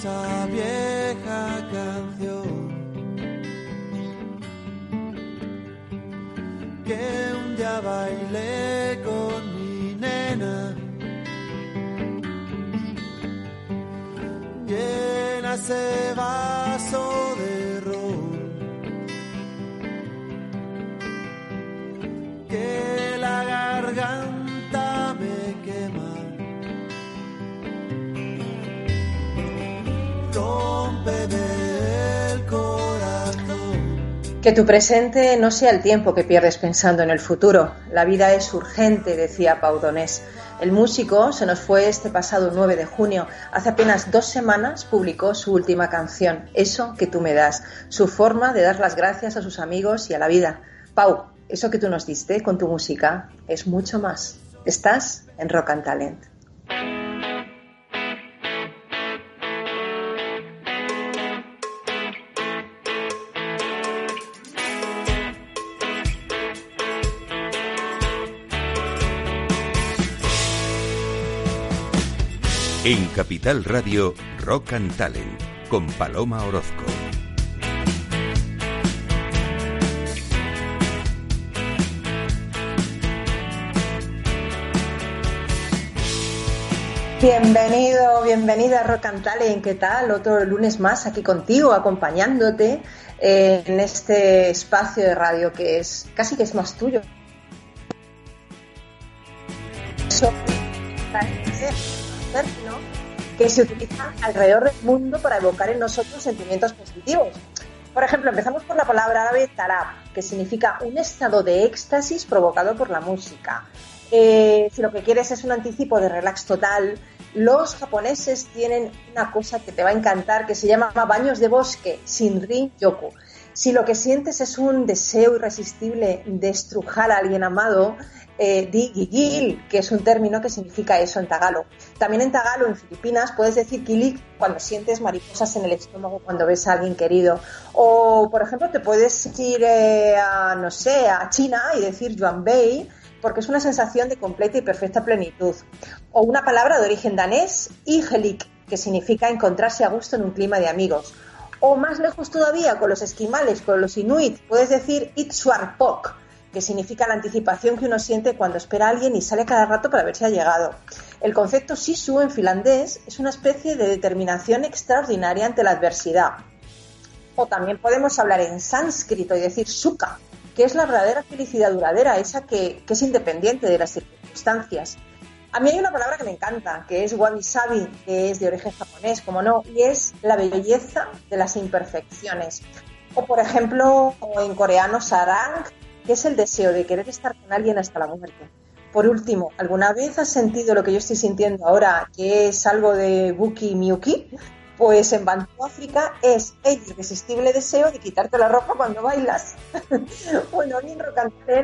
esa Que tu presente no sea el tiempo que pierdes pensando en el futuro. La vida es urgente, decía Pau Donés. El músico se nos fue este pasado 9 de junio. Hace apenas dos semanas publicó su última canción, Eso que tú me das, su forma de dar las gracias a sus amigos y a la vida. Pau, eso que tú nos diste con tu música es mucho más. Estás en Rock and Talent. En Capital Radio, Rock and Talent, con Paloma Orozco. Bienvenido, bienvenida a Rock and Talent. ¿Qué tal? Otro lunes más aquí contigo, acompañándote eh, en este espacio de radio que es casi que es más tuyo. Que se utiliza alrededor del mundo para evocar en nosotros sentimientos positivos. Por ejemplo, empezamos por la palabra árabe tarab, que significa un estado de éxtasis provocado por la música. Eh, si lo que quieres es un anticipo de relax total, los japoneses tienen una cosa que te va a encantar que se llama baños de bosque, Shinrin Yoku. Si lo que sientes es un deseo irresistible de estrujar a alguien amado, eh, di gigil, que es un término que significa eso en tagalo. También en tagalo, en Filipinas, puedes decir kilik cuando sientes mariposas en el estómago cuando ves a alguien querido. O, por ejemplo, te puedes ir eh, a, no sé, a China y decir yuan bei, porque es una sensación de completa y perfecta plenitud. O una palabra de origen danés, igelik, que significa encontrarse a gusto en un clima de amigos. O más lejos todavía, con los esquimales, con los inuit, puedes decir itsuarpok, que significa la anticipación que uno siente cuando espera a alguien y sale cada rato para ver si ha llegado. El concepto sisu en finlandés es una especie de determinación extraordinaria ante la adversidad. O también podemos hablar en sánscrito y decir sukha, que es la verdadera felicidad duradera, esa que, es independiente de las circunstancias. A mí hay una palabra que me encanta, que es wabi-sabi, que es de origen japonés, como no, y es la belleza de las imperfecciones. O, por ejemplo, en coreano, sarang, que es el deseo de querer estar con alguien hasta la muerte. Por último, ¿alguna vez has sentido lo que yo estoy sintiendo ahora, que es algo de Buki Miyuki? Pues en Bantu África es el irresistible deseo de quitarte la ropa cuando bailas. bueno, hoy en Rock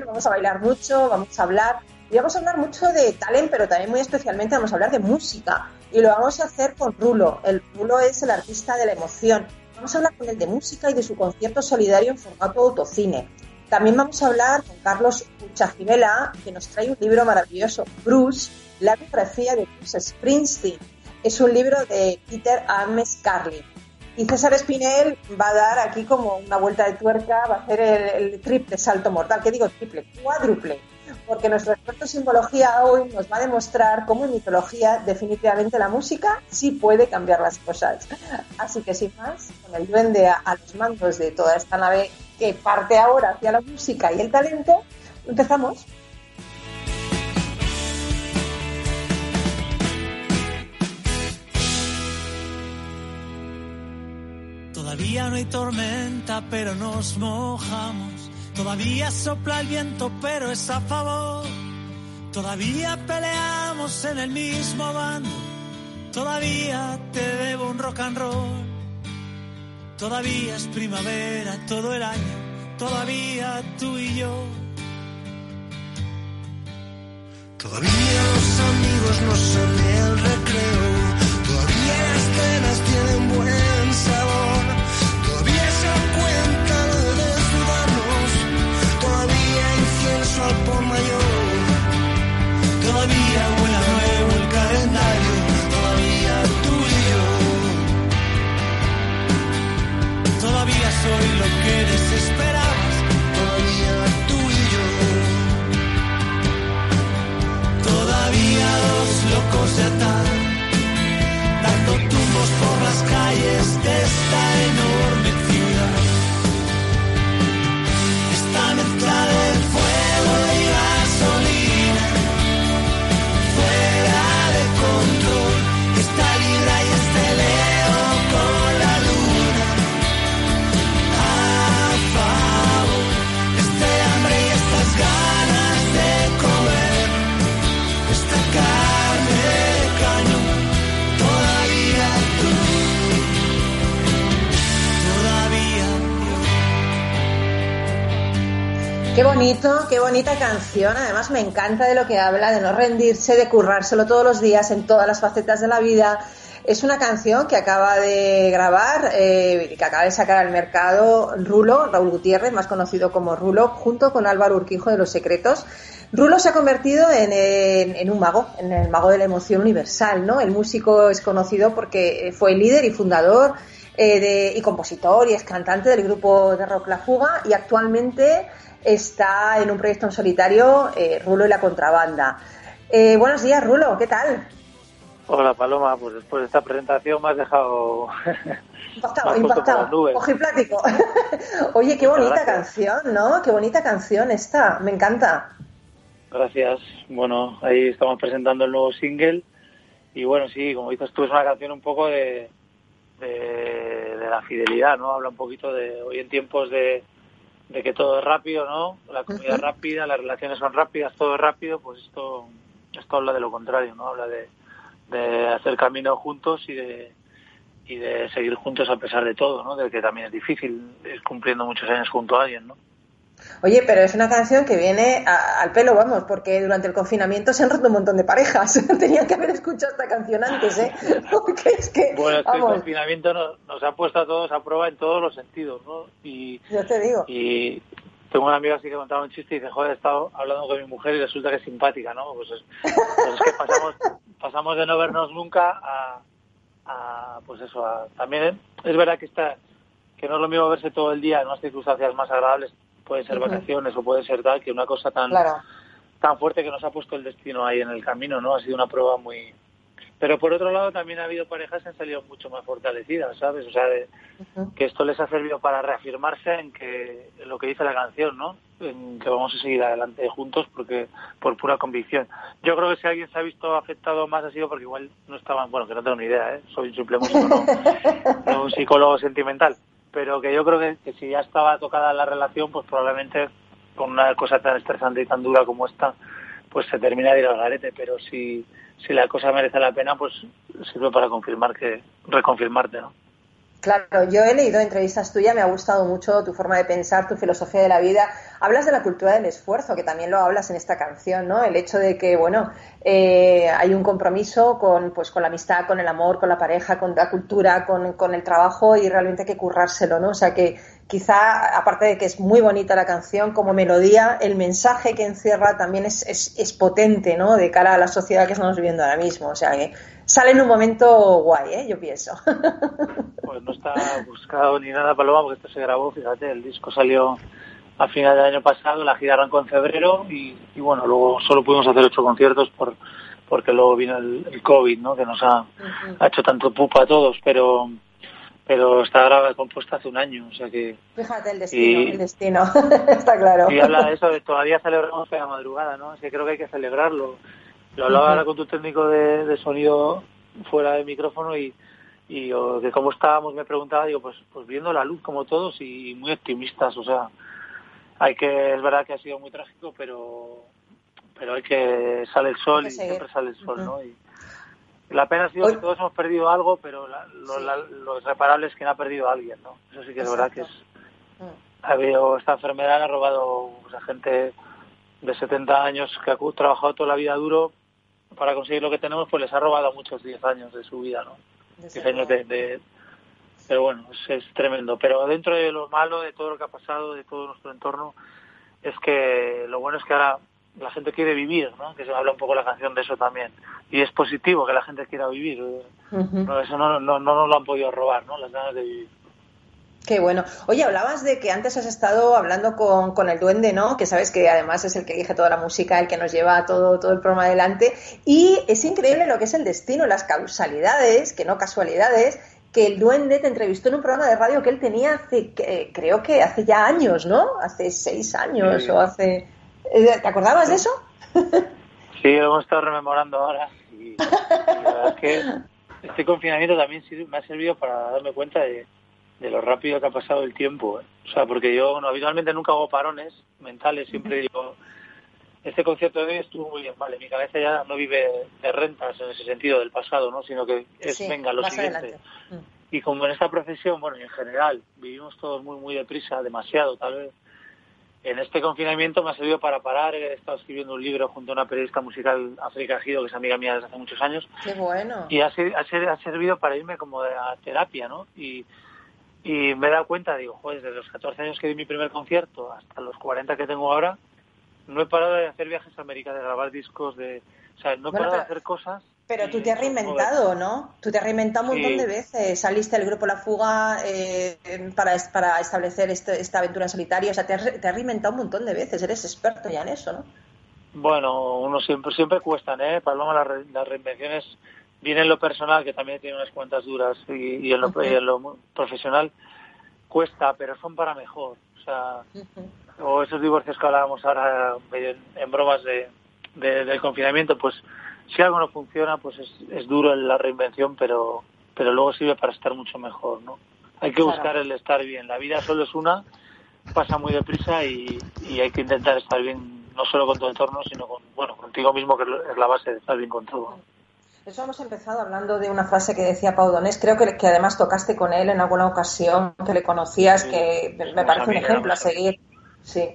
vamos a bailar mucho, vamos a hablar y vamos a hablar mucho de talent, pero también muy especialmente vamos a hablar de música. Y lo vamos a hacer con Rulo. El Rulo es el artista de la emoción. Vamos a hablar con él de música y de su concierto solidario en formato autocine. También vamos a hablar con Carlos Uchajimela, que nos trae un libro maravilloso, Bruce, la biografía de Bruce Springsteen. Es un libro de Peter Ames Carlin. Y César Espinel va a dar aquí como una vuelta de tuerca, va a hacer el, el triple salto mortal. ¿Qué digo triple? Cuádruple. Porque nuestro experto simbología hoy nos va a demostrar cómo en mitología definitivamente la música sí puede cambiar las cosas. Así que sin más, con el duende a los mandos de toda esta nave que parte ahora hacia la música y el talento, empezamos. Todavía no hay tormenta, pero nos mojamos. Todavía sopla el viento, pero es a favor. Todavía peleamos en el mismo bando. Todavía te debo un rock and roll. Todavía es primavera todo el año. Todavía tú y yo. Todavía los amigos no son el recreo. Todavía las penas tienen buen bonito, qué bonita canción. Además me encanta de lo que habla, de no rendirse, de currárselo todos los días en todas las facetas de la vida. Es una canción que acaba de grabar, eh, que acaba de sacar al mercado Rulo, Raúl Gutiérrez, más conocido como Rulo, junto con Álvaro Urquijo de Los Secretos. Rulo se ha convertido en, un mago, en el mago de la emoción universal, ¿no? El músico es conocido porque fue líder y fundador eh, y compositor y es cantante del grupo de rock La Fuga y actualmente está en un proyecto en solitario, eh, Rulo y la Contrabanda. Eh, buenos días, Rulo, ¿qué tal? Hola, Paloma, pues después de esta presentación me has dejado... Impactado, impactado. Ojiplático. Oye, qué bonita canción, ¿no? Qué bonita canción esta, me encanta. Gracias. Bueno, ahí estamos presentando el nuevo single y bueno, sí, como dices tú, es una canción un poco de, de, de la fidelidad, ¿no? Habla un poquito de hoy en tiempos de, de que todo es rápido, ¿no? La comida es rápida, las relaciones son rápidas, todo es rápido, pues esto, esto habla de lo contrario, ¿no? Habla de, de hacer camino juntos y de, y de seguir juntos a pesar de todo, ¿no? De que también es difícil ir cumpliendo muchos años junto a alguien, ¿no? Oye, pero es una canción que viene al pelo, vamos, porque durante el confinamiento se han roto un montón de parejas. Tenían que haber escuchado esta canción antes, ¿eh? Porque es que. Bueno, es que el confinamiento nos, ha puesto a todos a prueba en todos los sentidos, ¿no? Y, Yo te digo. Y tengo una amiga así que contaba un chiste y dice, joder, he estado hablando con mi mujer y resulta que es simpática, ¿no? Pues es, pues que pasamos, pasamos de no vernos nunca a, a pues eso, a, también es verdad que está que no es lo mismo verse todo el día en unas circunstancias más agradables puede ser vacaciones o puede ser tal, que una cosa tan, tan fuerte que nos ha puesto el destino ahí en el camino, ¿no? Ha sido una prueba muy... Pero por otro lado también ha habido parejas que han salido mucho más fortalecidas, ¿sabes? O sea, que esto les ha servido para reafirmarse en que lo que dice la canción, ¿no? En que vamos a seguir adelante juntos porque por pura convicción. Yo creo que si alguien se ha visto afectado más ha sido porque igual no estaban, bueno, que no tengo ni idea, ¿eh? Soy un simple músico, no un psicólogo sentimental pero que yo creo que, si ya estaba tocada la relación, pues probablemente con una cosa tan estresante y tan dura como esta, pues se termina de ir al garete, pero si, si la cosa merece la pena, pues sirve para confirmar que, reconfirmarte, ¿no? Claro, yo he leído entrevistas tuyas, me ha gustado mucho tu forma de pensar, tu filosofía de la vida. Hablas de la cultura del esfuerzo, que también lo hablas en esta canción, ¿no? El hecho de que, bueno, eh, hay un compromiso con, pues, con la amistad, con el amor, con la pareja, con la cultura, con, con el trabajo y realmente hay que currárselo, ¿no? O sea que quizá, aparte de que es muy bonita la canción como melodía, el mensaje que encierra también es, es, es potente, ¿no? De cara a la sociedad que estamos viviendo ahora mismo. O sea que sale en un momento guay, ¿eh? yo pienso. Pues no está buscado ni nada, Paloma, porque esto se grabó, fíjate, el disco salió a final del año pasado, la gira arrancó en febrero y, bueno, luego solo pudimos hacer ocho conciertos por porque luego vino el, COVID, ¿no? Que nos ha, hecho tanto pupa a todos, pero pero está grabada compuesta hace un año, o sea que... Fíjate el destino, el destino, está claro. Y habla de eso, de todavía celebramos la madrugada, ¿no? Es que creo que hay que celebrarlo. Lo hablaba ahora con tu técnico de, sonido fuera del micrófono y, y de cómo estábamos me preguntaba, digo, pues, pues viendo la luz como todos y muy optimistas, o sea, hay que, es verdad que ha sido muy trágico, pero pero hay que sale el sol y siempre sale el sol, ¿no? Y la pena ha sido que todos hemos perdido algo, pero lo, irreparable es que no ha perdido a alguien, ¿no? Eso sí que es verdad que es... Ha habido, esta enfermedad ha robado pues, a gente de 70 años que ha trabajado toda la vida duro para conseguir lo que tenemos, pues les ha robado muchos 10 años de su vida, ¿no? 10 años de, Pero bueno, es, tremendo. Pero dentro de lo malo, de todo lo que ha pasado, de todo nuestro entorno, es que lo bueno es que ahora la gente quiere vivir, ¿no? Que se habla un poco la canción de eso también. Y es positivo que la gente quiera vivir. no, eso no, no, no nos lo han podido robar, ¿no? Las ganas de vivir. Qué bueno. Oye, hablabas de que antes has estado hablando con, con, el duende, ¿no? Que sabes que además es el que elige toda la música, el que nos lleva todo, todo el programa adelante. Y es increíble lo que es el destino, las causalidades, que no casualidades, que el duende te entrevistó en un programa de radio que él tenía hace, creo que hace ya años, ¿no? Hace seis años o hace... Eh, ¿Te acordabas de eso? Sí, lo hemos estado rememorando ahora. Y, la verdad es que este confinamiento también me ha servido para darme cuenta de de lo rápido que ha pasado el tiempo. ¿eh? O sea, porque yo no, habitualmente nunca hago parones mentales, siempre digo, este concierto de hoy estuvo muy bien, vale, mi cabeza ya no vive de rentas en ese sentido del pasado, ¿no? Sino que es, venga, lo siguiente. Mm. Y como en esta profesión, bueno, y en general, vivimos todos muy, muy deprisa, demasiado tal vez, en este confinamiento me ha servido para parar. He estado escribiendo un libro junto a una periodista musical, África Gido, que es amiga mía desde hace muchos años. Qué bueno. Y ha, ha, servido para irme como a terapia, ¿no? Y, y me he dado cuenta, digo, joder, desde los 14 años que di mi primer concierto hasta los 40 que tengo ahora, no he parado de hacer viajes a América, de grabar discos, de... O sea, no he parado de hacer cosas pero tú te has reinventado, ¿no? Tú te has reinventado un montón de veces. Saliste del grupo La Fuga eh, para, para establecer este, esta aventura en solitario. O sea, te has, reinventado un montón de veces. Eres experto ya en eso, ¿no? Bueno, uno siempre siempre cuestan, ¿eh? Paloma, las, las reinvenciones vienen en lo personal, que también tiene unas cuantas duras, y, en, lo, profesional cuesta, pero son para mejor. O sea, o esos divorcios que hablábamos ahora en, bromas de, del confinamiento, pues si algo no funciona, pues es, es duro la reinvención, pero, pero luego sirve para estar mucho mejor, ¿no? Hay que buscar el estar bien. La vida solo es una, pasa muy deprisa y, y hay que intentar estar bien, no solo con tu entorno, sino con, bueno, contigo mismo, que es la base de estar bien con todo. Eso hemos empezado hablando de una frase que decía Pau Donés, creo que, que además tocaste con él en alguna ocasión, que le conocías, que me parece un ejemplo a seguir. Sí.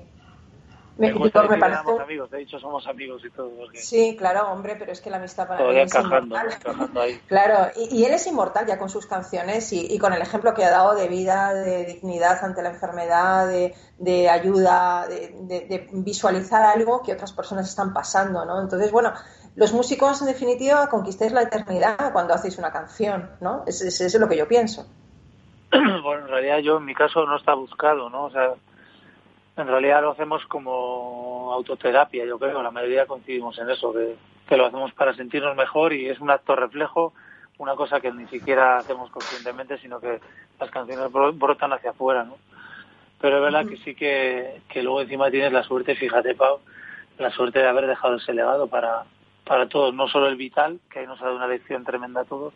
Me, me parece... amigos, de hecho somos amigos y todo. Sí, claro, hombre, pero es que la amistad para él es inmortal. Ahí. claro, y, él es inmortal ya con sus canciones y, con el ejemplo que ha dado de vida, de dignidad ante la enfermedad, de, ayuda, de, visualizar algo que otras personas están pasando, ¿no? Entonces, bueno, los músicos en definitiva conquistáis la eternidad cuando hacéis una canción, ¿no? Eso es, lo que yo pienso. bueno, en realidad yo en mi caso no está buscado, ¿no? O sea, en realidad lo hacemos como autoterapia, yo creo, la mayoría coincidimos en eso, que, lo hacemos para sentirnos mejor y es un acto reflejo, una cosa que ni siquiera hacemos conscientemente, sino que las canciones brotan hacia afuera, ¿no? Pero es verdad que sí que, que luego encima tienes la suerte, fíjate, Pau, la suerte de haber dejado ese legado para, para todos, no solo el vital, que nos ha dado una lección tremenda a todos,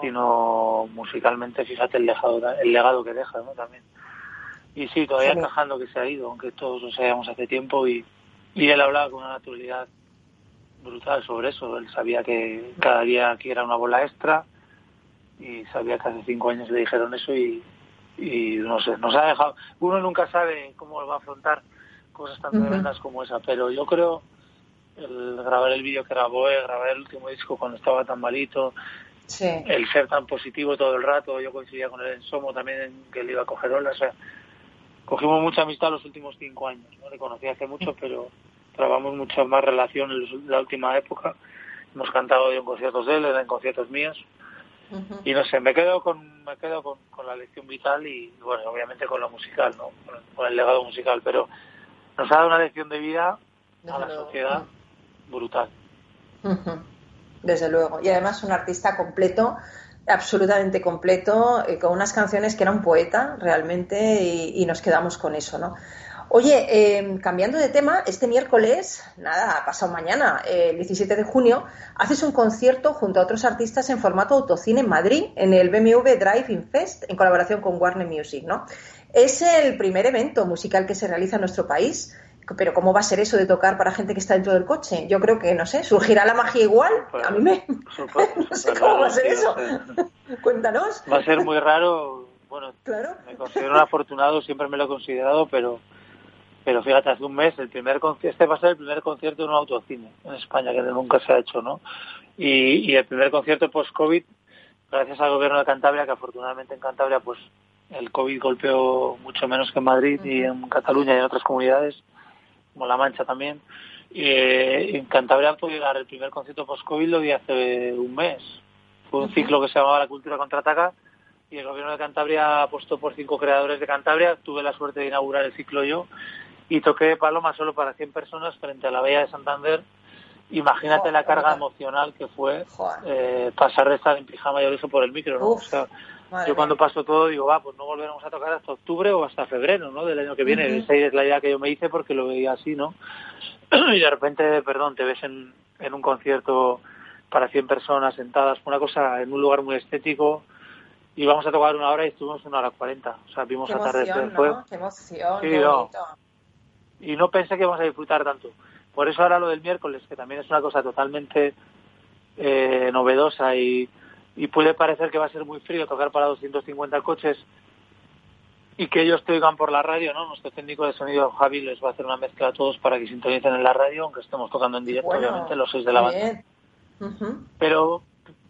sino musicalmente, fíjate el legado, el legado que deja, ¿no? También. Y sí, todavía encajando que se ha ido, aunque todos lo sabíamos hace tiempo y, y él hablaba con una naturalidad brutal sobre eso. Él sabía que cada día aquí era una bola extra y sabía que hace cinco años le dijeron eso y, y no sé, nos ha dejado. Uno nunca sabe cómo va a afrontar cosas tan tremendas como esa, pero yo creo el grabar el vídeo que grabó, el grabar el último disco cuando estaba tan malito, el ser tan positivo todo el rato, yo coincidía con él en Somo también en que él iba a coger olas, o sea, cogimos mucha amistad los últimos cinco años. ¿no? Le conocí hace mucho, pero trabamos mucha más relación en la última época. Hemos cantado en conciertos de él, en conciertos míos. Y no sé, me quedo con me quedo con, la lección vital y, bueno, obviamente con lo musical, ¿no? Con, el legado musical, pero nos ha dado una lección de vida a la sociedad brutal. Desde luego. Y además un artista completo absolutamente completo, eh, con unas canciones que era un poeta realmente y, nos quedamos con eso, ¿no? Oye, em, cambiando de tema, este miércoles, nada, pasado mañana, el 17 de junio, haces un concierto junto a otros artistas en formato autocine en Madrid, en el BMW Drive In Fest, en colaboración con Warner Music, ¿no? Es el primer evento musical que se realiza en nuestro país pero ¿cómo va a ser eso de tocar para gente que está dentro del coche? Yo creo que, no sé, surgirá la magia igual. a mí me... no sé cómo va a ser eso. Cuéntanos. Va a ser muy raro. Bueno, claro. me considero un afortunado, siempre me lo he considerado, pero pero fíjate, hace un mes, el primer este va a ser el primer concierto en un autocine en España, que nunca se ha hecho, ¿no? Y, y el primer concierto post-COVID, gracias al gobierno de Cantabria, que afortunadamente en Cantabria, pues el COVID golpeó mucho menos que en Madrid y en Cataluña y en otras comunidades, como La Mancha también. Y, eh, en Cantabria pude dar el primer concierto post-COVID lo di hace un mes. Fue un ciclo que se llamaba La Cultura Contraataca y el gobierno de Cantabria apostó por cinco creadores de Cantabria. Tuve la suerte de inaugurar el ciclo yo y toqué Paloma solo para 100 personas frente a la Bella de Santander. Imagínate la carga emocional que fue eh, pasar de estar en pijama y origen por el micro. ¿no? Yo cuando paso todo digo, va, pues no volveremos a tocar hasta octubre o hasta febrero, ¿no? Del año que viene. Esa es la idea que yo me hice porque lo veía así, ¿no? y de repente, perdón, te ves en, en un concierto para 100 personas sentadas, una cosa en un lugar muy estético, y vamos a tocar una hora y estuvimos una hora cuarenta. O sea, vimos emoción, ¿no? Qué emoción, qué bonito. Y no pensé que íbamos a disfrutar tanto. Por eso ahora lo del miércoles, que también es una cosa totalmente eh, novedosa y, y puede parecer que va a ser muy frío tocar para 250 coches, y que ellos te oigan por la radio, ¿no? Nuestro técnico de sonido, Javi, les va a hacer una mezcla a todos para que sintonicen en la radio, aunque estemos tocando en directo, obviamente, los seis de la banda. Pero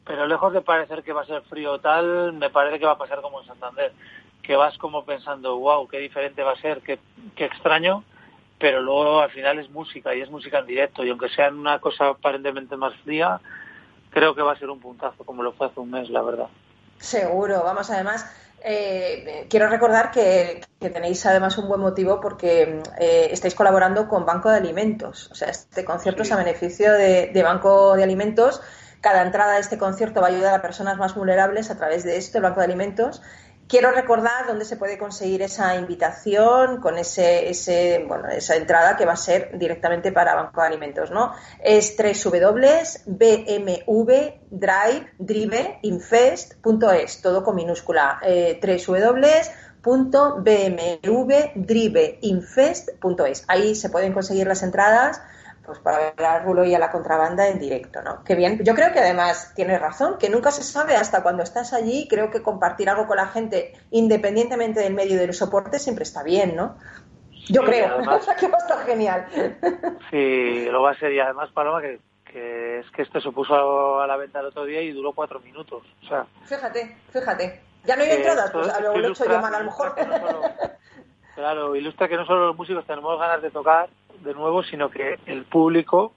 pero lejos de parecer que va a ser frío tal, me parece que va a pasar como en Santander, que vas como pensando, wow, qué diferente va a ser, qué, qué extraño, pero luego al final es música y es música en directo y aunque sea una cosa aparentemente más fría, creo que va a ser un puntazo como lo fue hace un mes, la verdad. Seguro, vamos, además, eh, quiero recordar que, tenéis además un buen motivo porque eh, estáis colaborando con Banco de Alimentos. O sea, este concierto es a beneficio de, de, Banco de Alimentos cada entrada a este concierto va a ayudar a personas más vulnerables a través de esto, el Banco de Alimentos. Quiero recordar dónde se puede conseguir esa invitación con ese, ese, bueno, esa entrada que va a ser directamente para Banco de Alimentos, ¿no? Es www.bmwdriveinfest.es, todo con minúscula. Eh, www.bmwdriveinfest.es. Ahí se pueden conseguir las entradas pues para ver a Rulo y a la contrabanda en directo, ¿no? Qué bien. Yo creo que además tienes razón, que nunca se sabe hasta cuando estás allí. Creo que compartir algo con la gente, independientemente del medio del soporte, siempre está bien, ¿no? Yo creo. que va a estar genial. Sí, lo va a ser. Y además, Paloma, que, que es que esto se puso a la venta el otro día y duró cuatro minutos. O sea, fíjate, fíjate. Ya no hay entradas, pues a lo, hecho yo mal a lo mejor. claro, ilustra que no solo los músicos tenemos ganas de tocar, de nuevo, sino que el público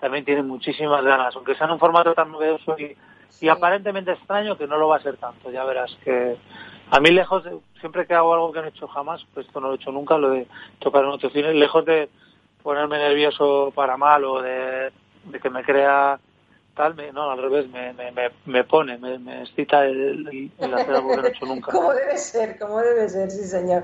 también tiene muchísimas ganas, aunque sea en un formato tan novedoso y, aparentemente extraño que no lo va a ser tanto. Ya verás que a mí lejos, de, siempre que hago algo que no he hecho jamás, pues esto no lo he hecho nunca, lo de tocar en otro cine, lejos de ponerme nervioso para mal o de que me crea tal, me, no, al revés, me, me, me pone, me, me excita el, el, hacer algo que no he hecho nunca. como debe ser, como debe ser, sí señor.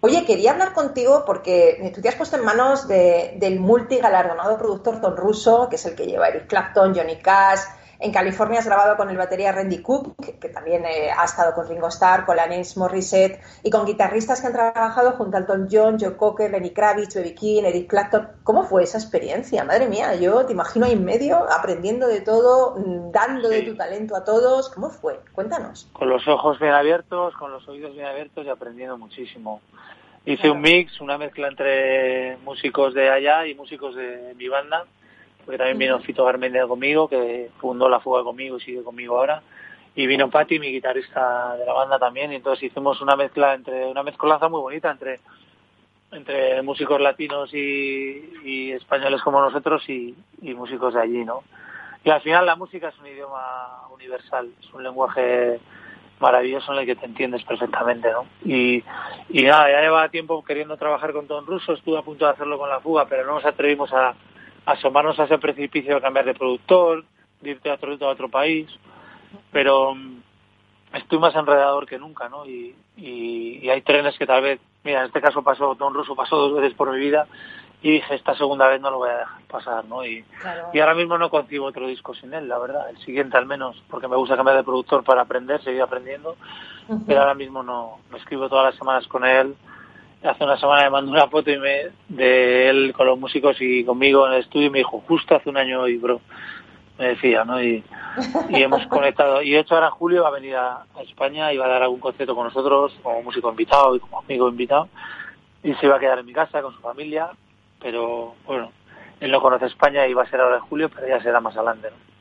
Oye, quería hablar contigo porque tú te has puesto en manos de, del multigalardonado productor Don Russo, que es el que lleva Eric Clapton, Johnny Cash, en California has grabado con el batería Randy Cook, que, también eh, ha estado con Ringo Starr, con Alanis Morissette y con guitarristas que han trabajado junto a Elton John, Joe Cocker, Lenny Kravitz, Baby King, Eric Clapton. ¿Cómo fue esa experiencia? Madre mía, yo te imagino ahí en medio, aprendiendo de todo, mm, dando de tu talento a todos. ¿Cómo fue? Cuéntanos. Con los ojos bien abiertos, con los oídos bien abiertos y aprendiendo muchísimo. Hice un mix, una mezcla entre músicos de allá y músicos de mi banda porque también vino Fito Garmendia conmigo, que fundó la fuga conmigo y sigue conmigo ahora. Y vino Patti, mi guitarrista de la banda también, y entonces hicimos una mezcla entre, una mezcolanza muy bonita entre entre músicos latinos y, españoles como nosotros y, músicos de allí, ¿no? Y al final la música es un idioma universal, es un lenguaje maravilloso en el que te entiendes perfectamente, ¿no? Y, y nada, ya lleva tiempo queriendo trabajar con Don Russo, estuve a punto de hacerlo con la fuga, pero no nos atrevimos a, asomarnos a ese precipicio de cambiar de productor, de irte a otro, a otro país, pero mm, estoy más enredador que nunca, ¿no? Y, y, hay trenes que tal vez, mira, en este caso pasó, Don Russo pasó dos veces por mi vida y dije, esta segunda vez no lo voy a dejar pasar, ¿no? Y, y ahora mismo no concibo otro disco sin él, la verdad, el siguiente al menos, porque me gusta cambiar de productor para aprender, seguir aprendiendo, pero ahora mismo no, me escribo todas las semanas con él, hace una semana me mandó una foto y me, de él con los músicos y conmigo en el estudio y me dijo, justo hace un año y bro, me decía, ¿no? Y, hemos conectado. Y de hecho ahora en julio va a venir a, España y va a dar algún concierto con nosotros como músico invitado y como amigo invitado. Y se va a quedar en mi casa con su familia, pero bueno, él no conoce España y va a ser ahora en julio, pero ya será más adelante, ¿no?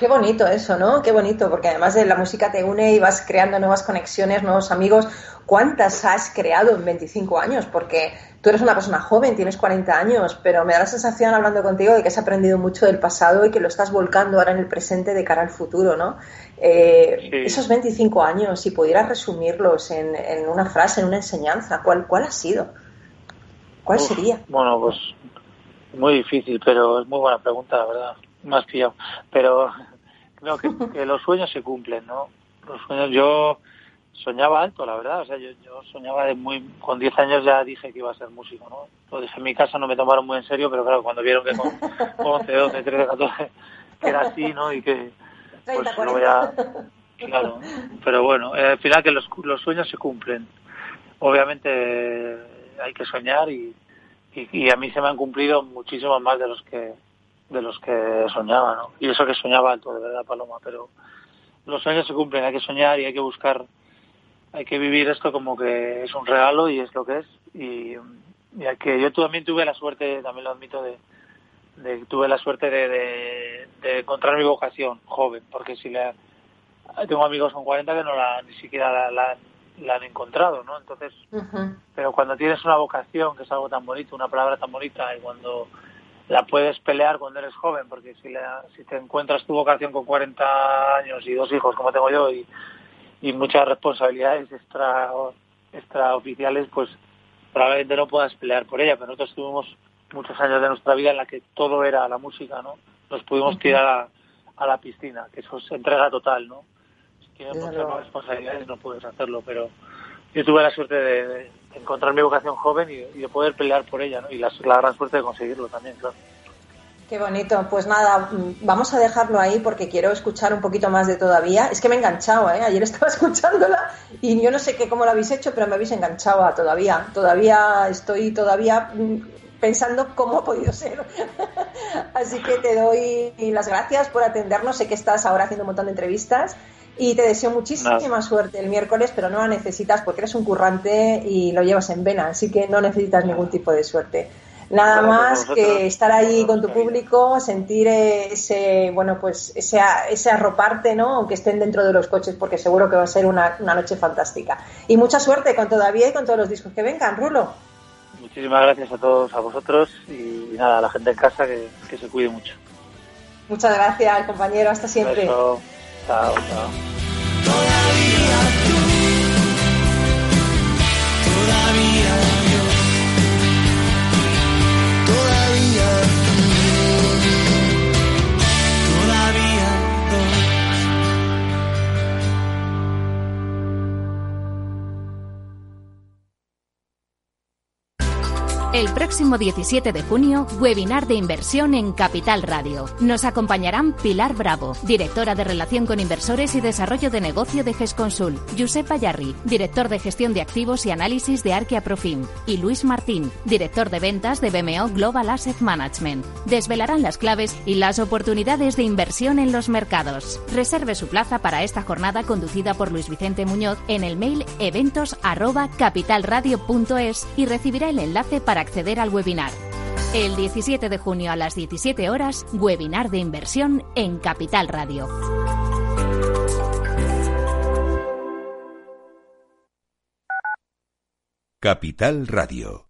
Qué bonito eso, ¿no? Qué bonito, porque además de la música te une y vas creando nuevas conexiones, nuevos amigos. ¿Cuántas has creado en 25 años? Porque tú eres una persona joven, tienes 40 años, pero me da la sensación hablando contigo de que has aprendido mucho del pasado y que lo estás volcando ahora en el presente de cara al futuro, ¿no? Eh, esos 25 años, si pudieras resumirlos en, una frase, en una enseñanza, ¿cuál, cuál ha sido? ¿Cuál sería? Bueno, pues muy difícil, pero es muy buena pregunta, la verdad. Más pillado. Pero creo que, los sueños se cumplen, ¿no? Los sueños, yo soñaba alto, la verdad. O sea, yo, yo soñaba de muy. Con 10 años ya dije que iba a ser músico, ¿no? Lo dije en mi casa, no me tomaron muy en serio, pero claro, cuando vieron que con 11, 12, 13, 14 que era así, ¿no? Y que. Pues no voy a. Claro. Pero bueno, eh, al final que los, los sueños se cumplen. Obviamente hay que soñar y, y, y a mí se me han cumplido muchísimos más de los que de los que soñaba, ¿no? Y eso que soñaba alto, de verdad, Paloma, pero los sueños se cumplen, hay que soñar y hay que buscar hay que vivir esto como que es un regalo y es lo que es. Y, y que yo también tuve la suerte, también lo admito, de, de tuve la suerte de, de, encontrar mi vocación joven, porque si la, tengo amigos con 40 que no la, ni siquiera la, la, han encontrado, ¿no? Entonces, pero cuando tienes una vocación, que es algo tan bonito, una palabra tan bonita, y cuando la puedes pelear cuando eres joven, porque si, la, si te encuentras tu vocación con 40 años y dos hijos como tengo yo y, y muchas responsabilidades extra extraoficiales, pues probablemente no puedas pelear por ella, pero nosotros tuvimos muchos años de nuestra vida en la que todo era la música, ¿no? Nos pudimos tirar a, la piscina, que eso es entrega total, ¿no? Si tienes muchas responsabilidades no puedes hacerlo, pero yo tuve la suerte de, encontrar mi vocación joven y, de poder pelear por ella. Y la, la gran suerte de conseguirlo también, claro. Qué bonito. Pues nada, mm, vamos a dejarlo ahí porque quiero escuchar un poquito más de todavía. Es que me he enganchado, ¿eh? Ayer estaba escuchándola y yo no sé qué cómo lo habéis hecho, pero me habéis enganchado a todavía. Todavía estoy todavía mm, pensando cómo ha podido ser. Así que te doy las gracias por atendernos. Sé que estás ahora haciendo un montón de entrevistas y te deseo muchísima suerte el miércoles, pero no la necesitas porque eres un currante y lo llevas en vena, así que no necesitas ningún tipo de suerte. Nada más que estar ahí con tu público, sentir ese, bueno, pues ese, ese arroparte, ¿no? Aunque estén dentro de los coches, porque seguro que va a ser una, noche fantástica. Y mucha suerte con todavía y con todos los discos que vengan, Rulo. Muchísimas gracias a todos, a vosotros y nada, a la gente en casa que, que se cuide mucho. Muchas gracias, compañero. Hasta siempre. Chao, chao. El próximo 17 de junio, webinar de inversión en Capital Radio. Nos acompañarán Pilar Bravo, directora de Relación con Inversores y Desarrollo de Negocio de GESConsul, Josep Ayarri, director de Gestión de Activos y Análisis de Arquia Profim, y Luis Martín, director de Ventas de BMO Global Asset Management. Desvelarán las claves y las oportunidades de inversión en los mercados. Reserve su plaza para esta jornada conducida por Luis Vicente Muñoz en el mail eventos@capitalradio.es y recibirá el enlace para acceder al webinar. El 17 de junio a las 17 horas, webinar de inversión en Capital Radio. Capital Radio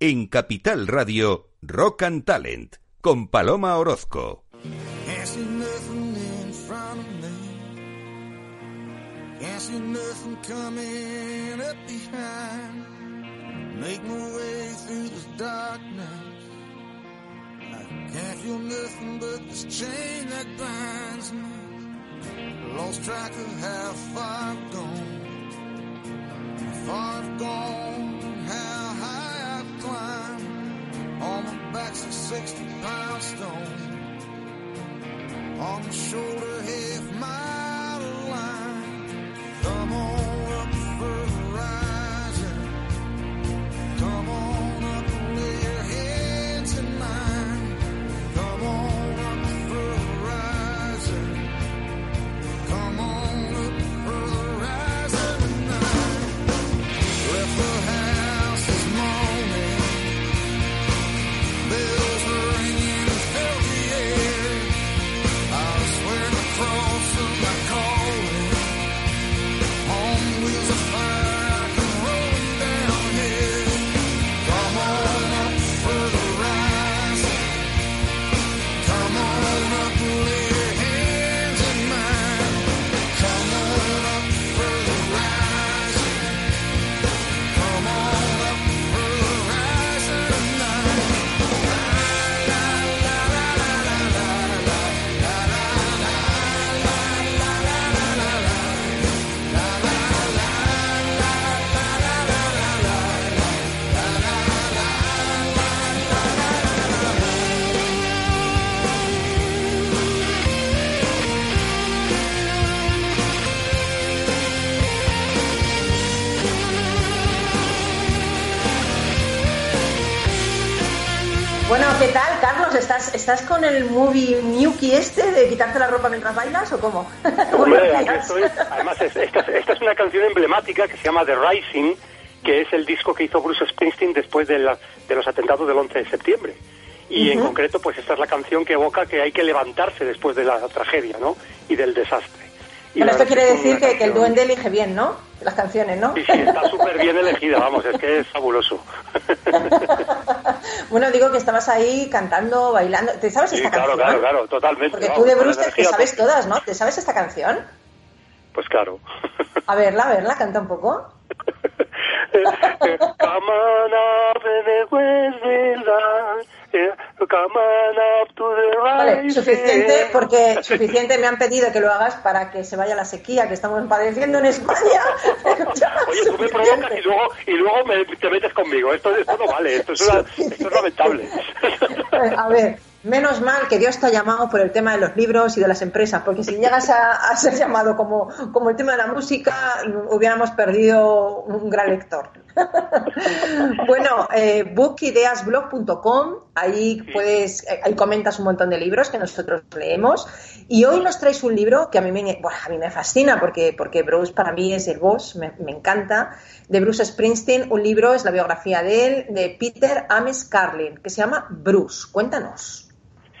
En Capital Radio, Rock and Talent, con Paloma Orozco. Make my way through the darkness. I can't feel nothing but this chain that binds me. Lost track of how far I've gone. How far I've gone, how On my back's a 60 pound stone. On the shoulder, half mile line. Come on ¿Estás, ¿Estás con el movie Miyuki este de quitarte la ropa mientras bailas o cómo? Hombre, aquí estoy. Además, es- esta, esta es una canción emblemática que se llama The Rising, que es el disco que hizo Bruce Springsteen después de, la- de los atentados del 11 de septiembre. Y en concreto, pues esta es la canción que evoca que hay que levantarse después de la tragedia, ¿no? Y del desastre. Bueno, esto quiere decir que, que el duende elige bien, ¿no? Las canciones, ¿no? Sí, sí, está súper bien elegida, vamos, es que es fabuloso. bueno, digo que estabas ahí cantando, bailando. ¿Te sabes Sí, esta claro, canción? claro, claro, totalmente. Porque tú vamos, de con Bruce te sabes todas, ¿no? ¿Te sabes esta canción? Pues claro. A verla, a verla, canta un poco. Come on up in the West Midland, eh, come on up to the Vale, suficiente, porque suficiente me han pedido que lo hagas para que se vaya la sequía que estamos padeciendo en España. Oye, tú me provocas y luego, y luego me, te metes conmigo. Esto, esto no vale, esto es, una, esto es lamentable. A ver, menos mal que Dios te ha llamado por el tema de los libros y de las empresas, porque si llegas a, a ser llamado como, como el tema de la música, hubiéramos perdido un gran lector. bueno, eh, bookideasblog.com, ahí puedes, eh, ahí comentas un montón de libros que nosotros leemos. Y hoy nos traes un libro que a mí me, bueno, a mí me fascina, porque, porque Bruce para mí es el boss, me, me encanta, de Bruce Springsteen. Un libro es la biografía de él, de Peter Ames Carlin, que se llama Bruce. Cuéntanos.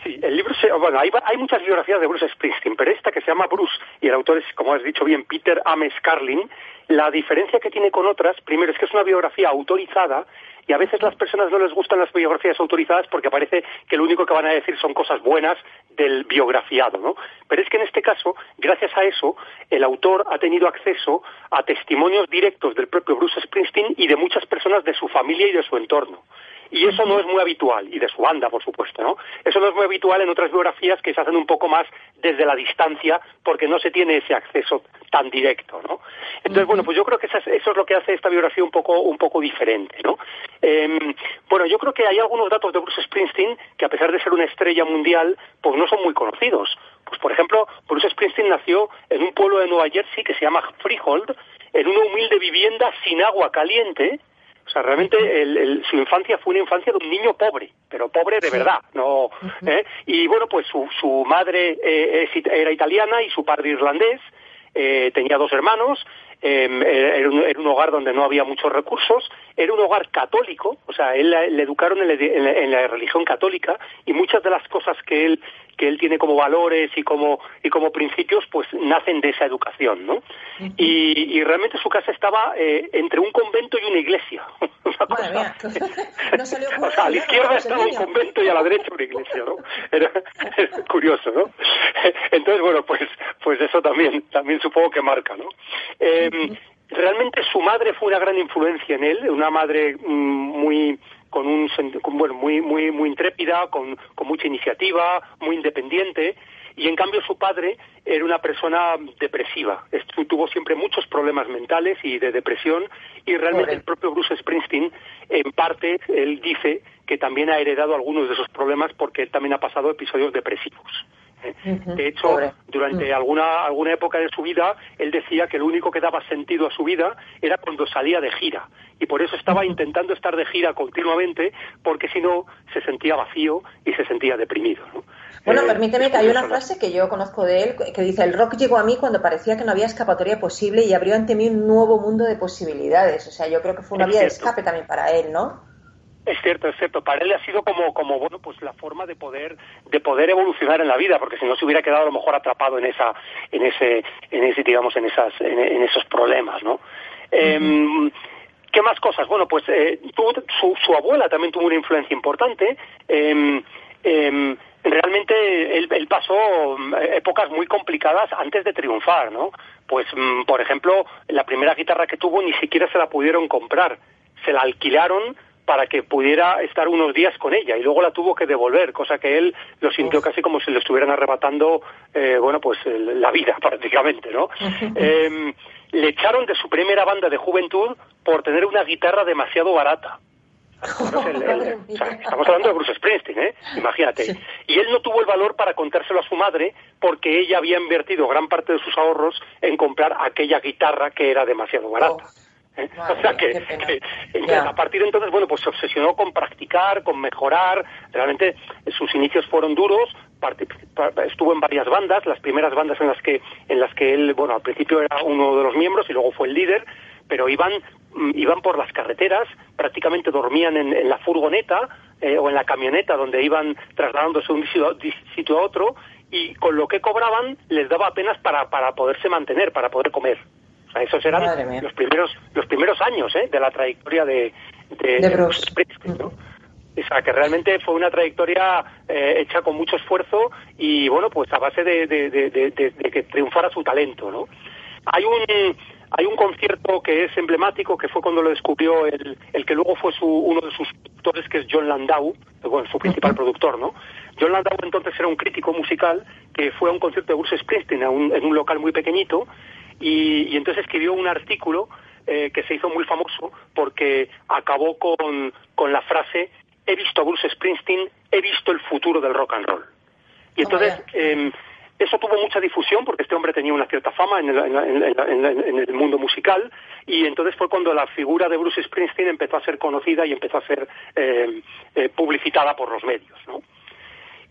Sí, el libro, se, bueno, hay, hay muchas biografías de Bruce Springsteen, pero esta que se llama Bruce, y el autor es, como has dicho bien, Peter Ames Carlin, la diferencia que tiene con otras, primero, es que es una biografía autorizada, y a veces las personas no les gustan las biografías autorizadas porque parece que lo único que van a decir son cosas buenas del biografiado, ¿no? Pero es que en este caso, gracias a eso, el autor ha tenido acceso a testimonios directos del propio Bruce Springsteen y de muchas personas de su familia y de su entorno. Y eso no es muy habitual, y de su banda, por supuesto, ¿no? Eso no es muy habitual en otras biografías que se hacen un poco más desde la distancia porque no se tiene ese acceso tan directo, ¿no? Entonces, bueno, pues yo creo que eso es lo que hace esta biografía un poco, un poco diferente, ¿no? Em, bueno, yo creo que hay algunos datos de Bruce Springsteen que a pesar de ser una estrella mundial, pues no son muy conocidos. Pues, por ejemplo, Bruce Springsteen nació en un pueblo de Nueva Jersey que se llama Freehold, en una humilde vivienda sin agua caliente, sea, realmente el- el- su infancia fue una infancia de un niño pobre, pero pobre de verdad, no. ¿eh? Y bueno, pues su, su madre eh, era italiana y su padre irlandés. eh, tenía dos hermanos. Eh, era, un, era un hogar donde no había muchos recursos. Era un hogar católico, o sea, él le educaron en la, en la- en la religión católica y muchas de las cosas que él que él tiene como valores y como y como principios, pues nacen de esa educación, ¿no? y, y realmente su casa estaba eh, entre un convento y una iglesia. Una Madre mía, cosa- no se le ocurre o sea, a la izquierda estaba un convento y a la derecha una iglesia, ¿no? Era, es curioso, ¿no? Entonces, bueno, pues, pues eso también, también supongo que marca, ¿no? Eh, realmente su madre fue una gran influencia en él, una madre mm, muy con un con, bueno muy muy muy intrépida con, con mucha iniciativa muy independiente y en cambio su padre era una persona depresiva. Tuvo siempre muchos problemas mentales y de depresión y realmente el propio Bruce Springsteen en parte él dice que también ha heredado algunos de esos problemas porque él también ha pasado episodios depresivos De hecho, pobre. durante alguna, alguna época de su vida, él decía que lo único que daba sentido a su vida era cuando salía de gira. Y por eso estaba intentando estar de gira continuamente, porque si no, se sentía vacío y se sentía deprimido. ¿no? Bueno, Eh, permíteme que hay una frase que yo conozco de él que dice, el rock llegó a mí cuando parecía que no había escapatoria posible y abrió ante mí un nuevo mundo de posibilidades. O sea, yo creo que fue una Es vía de escape también para él, ¿no? Es cierto, es cierto. Para él ha sido como, como bueno, pues la forma de poder, de poder evolucionar en la vida, porque si no se hubiera quedado a lo mejor atrapado en esa, en ese, en ese, digamos, en esas, en, esos problemas, ¿no? Em, ¿Qué más cosas? Bueno, pues eh, su, su abuela también tuvo una influencia importante. Em, em, realmente él, él pasó mm, épocas muy complicadas antes de triunfar, ¿no? Pues, mm, por ejemplo, la primera guitarra que tuvo ni siquiera se la pudieron comprar, se la alquilaron para que pudiera estar unos días con ella y luego la tuvo que devolver, cosa que él lo sintió casi como si le estuvieran arrebatando, eh, bueno, pues el- la vida prácticamente, ¿no? Em, le echaron de su primera banda de juventud por tener una guitarra demasiado barata. El- el- o sea, estamos hablando de Bruce Springsteen, ¿eh? Imagínate. Sí. Y él no tuvo el valor para contárselo a su madre porque ella había invertido gran parte de sus ahorros en comprar aquella guitarra que era demasiado barata. Oh. ¿Eh? O sea que, entonces, a partir de entonces, bueno, pues se obsesionó con practicar, con mejorar. Realmente sus inicios fueron duros. estuvo en varias bandas, las primeras bandas en las que en las que él, bueno, al principio era uno de los miembros y luego fue el líder, pero iban mm, iban por las carreteras, prácticamente dormían en, en la furgoneta eh, o en la camioneta donde iban trasladándose de un sitio a otro y con lo que cobraban les daba apenas para, para poderse mantener, para poder comer. O sea, esos eran los primeros los primeros años ¿eh? de la trayectoria de, de, De. Springsteen, ¿no? O sea, que realmente fue una trayectoria eh, hecha con mucho esfuerzo y, bueno, pues a base de- de que triunfara su talento, ¿no? Hay un, hay un concierto que es emblemático, que fue cuando lo descubrió el, el que luego fue su, uno de sus productores, que es John Landau, bueno, su principal productor, ¿no? John Landau entonces era un crítico musical que fue a un concierto de Bruce Springsteen a un- en un local muy pequeñito y, y entonces escribió un artículo eh, que se hizo muy famoso porque acabó con, con la frase he visto a Bruce Springsteen, he visto el futuro del rock and roll. Y Toma entonces eh, eso tuvo mucha difusión porque este hombre tenía una cierta fama en el, en la- en la- en la- en el mundo musical y entonces fue cuando la figura de Bruce Springsteen empezó a ser conocida y empezó a ser eh, eh, publicitada por los medios, ¿no?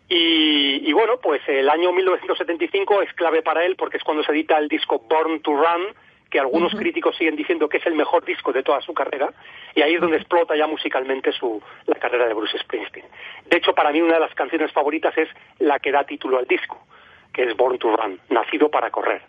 Y, y bueno, pues el año 1975 es clave para él porque es cuando se edita el disco Born to Run, que algunos críticos siguen diciendo que es el mejor disco de toda su carrera, y ahí es donde explota ya musicalmente su, la carrera de Bruce Springsteen. De hecho, para mí una de las canciones favoritas es la que da título al disco, que es Born to Run, nacido para correr.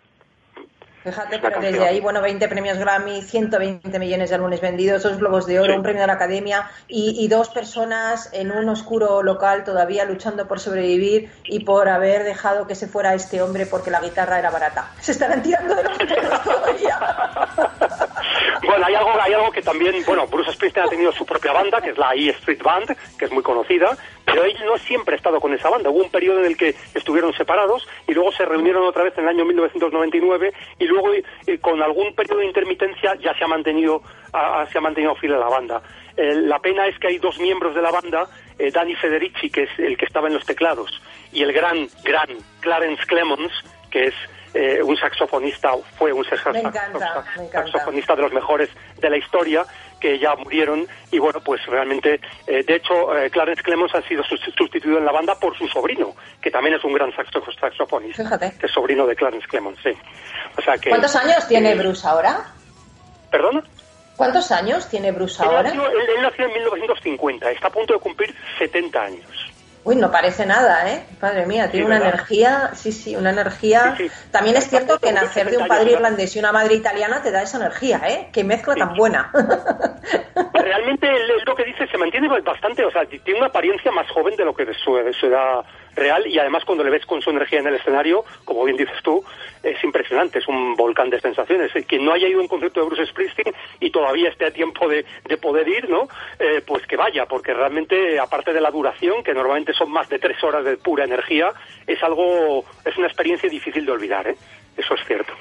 Fíjate, pero desde ahí, bueno, 20 premios Grammy, 120 millones de álbumes vendidos, dos globos de oro, Sí. un premio de la Academia y, y dos personas en un oscuro local todavía luchando por sobrevivir y por haber dejado que se fuera este hombre porque la guitarra era barata. Se estarán tirando de los pelos todavía. Bueno, hay algo, hay algo que también, bueno, Bruce Springsteen ha tenido su propia banda, que es la E Street Band, que es muy conocida, pero él no siempre ha estado con esa banda. Hubo un periodo en el que estuvieron separados y luego se reunieron otra vez en el año 1999 y luego eh, con algún periodo de intermitencia ya se ha mantenido, ah, se ha mantenido fiel a la banda. Eh, la pena es que hay dos miembros de la banda, eh, Danny Federici, que es el que estaba en los teclados, y el gran, gran Clarence Clemons, que es eh, un saxofonista, fue un encanta. saxofonista de los mejores de la historia que ya murieron y bueno pues realmente eh, de hecho eh, Clarence Clemons ha sido sus- sustituido en la banda por su sobrino que también es un gran saxo- saxofonista Fíjate. que es sobrino de Clarence Clemons sí o sea que ¿Cuántos años tiene eh, Bruce ahora? perdona ¿Cuántos años tiene Bruce él ahora? nació, él- él nació en 1950 está a punto de cumplir 70 años Uy, no parece nada, ¿eh? Madre mía, tiene Sí, una ¿verdad? energía, sí, sí, una energía. Sí, sí. También es cierto que nacer de un 60 padre irlandés y una madre italiana te da esa energía, ¿eh? Qué mezcla tan buena. realmente él, él lo que dice se mantiene bastante, o sea, tiene una apariencia más joven de lo que de su, de su edad real y además cuando le ves con su energía en el escenario, como bien dices tú, es impresionante, es un volcán de sensaciones. Eh, Quien no haya ido a un concierto de Bruce Springsteen y todavía esté a tiempo de, de poder ir, ¿no? Eh, pues que vaya, porque realmente, aparte de la duración, que normalmente son más de tres horas de pura energía, es algo, es una experiencia difícil de olvidar, ¿eh? Eso es cierto.